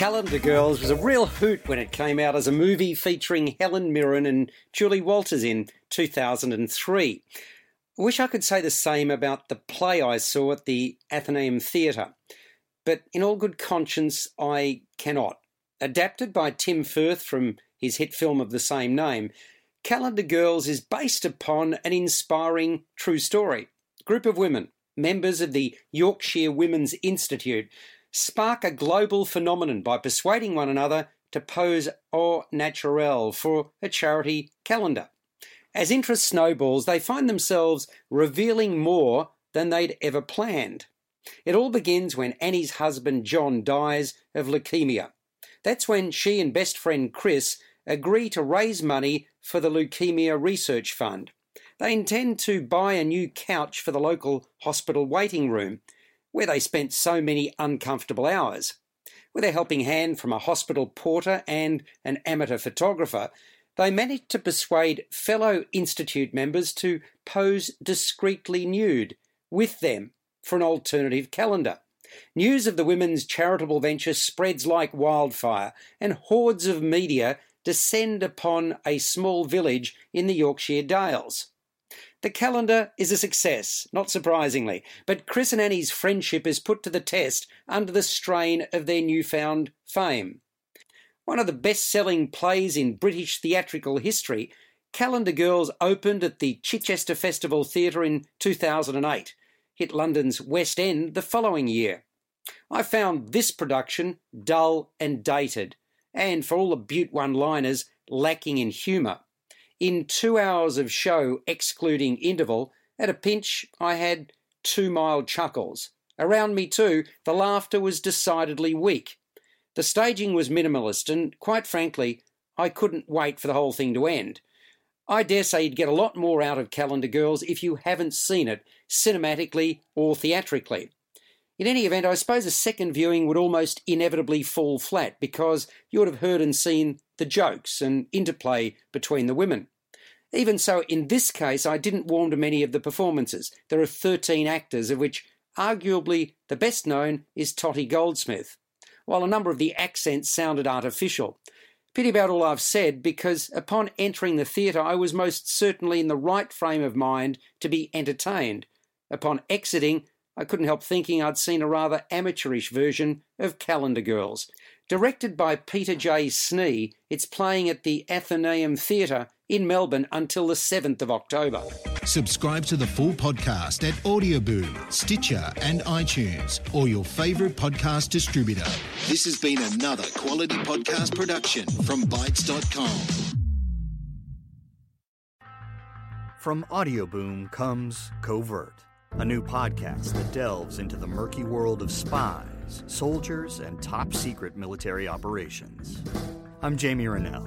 Calendar Girls was a real hoot when it came out as a movie featuring Helen Mirren and Julie Walters in 2003. I wish I could say the same about the play I saw at the Athenaeum Theatre, but in all good conscience, I cannot. Adapted by Tim Firth from his hit film of the same name, Calendar Girls is based upon an inspiring true story. A group of women, members of the Yorkshire Women's Institute, spark a global phenomenon by persuading one another to pose au naturel for a charity calendar. As interest snowballs, they find themselves revealing more than they'd ever planned. It all begins when Annie's husband John dies of leukemia. That's when she and best friend Chris agree to raise money for the Leukemia Research Fund. They intend to buy a new couch for the local hospital waiting room where they spent so many uncomfortable hours. With a helping hand from a hospital porter and an amateur photographer, they managed to persuade fellow Institute members to pose discreetly nude with them for an alternative calendar. News of the women's charitable venture spreads like wildfire, and hordes of media descend upon a small village in the Yorkshire Dales. The calendar is a success, not surprisingly, but Chris and Annie's friendship is put to the test under the strain of their newfound fame. One of the best selling plays in British theatrical history, Calendar Girls opened at the Chichester Festival Theatre in 2008, hit London's West End the following year. I found this production dull and dated, and for all the Butte one liners, lacking in humour. In two hours of show, excluding interval, at a pinch I had two mild chuckles. Around me, too, the laughter was decidedly weak. The staging was minimalist, and quite frankly, I couldn't wait for the whole thing to end. I dare say you'd get a lot more out of Calendar Girls if you haven't seen it, cinematically or theatrically. In any event, I suppose a second viewing would almost inevitably fall flat because you would have heard and seen the jokes and interplay between the women. Even so, in this case, I didn't warm to many of the performances. There are 13 actors, of which arguably the best known is Tottie Goldsmith, while a number of the accents sounded artificial. Pity about all I've said, because upon entering the theatre, I was most certainly in the right frame of mind to be entertained. Upon exiting, I couldn't help thinking I'd seen a rather amateurish version of Calendar Girls. Directed by Peter J. Snee, it's playing at the Athenaeum Theatre in Melbourne until the 7th of October. Subscribe to the full podcast at Audioboom, Stitcher, and iTunes, or your favourite podcast distributor. This has been another quality podcast production from Bytes.com. From Audioboom comes Covert, a new podcast that delves into the murky world of spies, soldiers, and top secret military operations. I'm Jamie Rennell,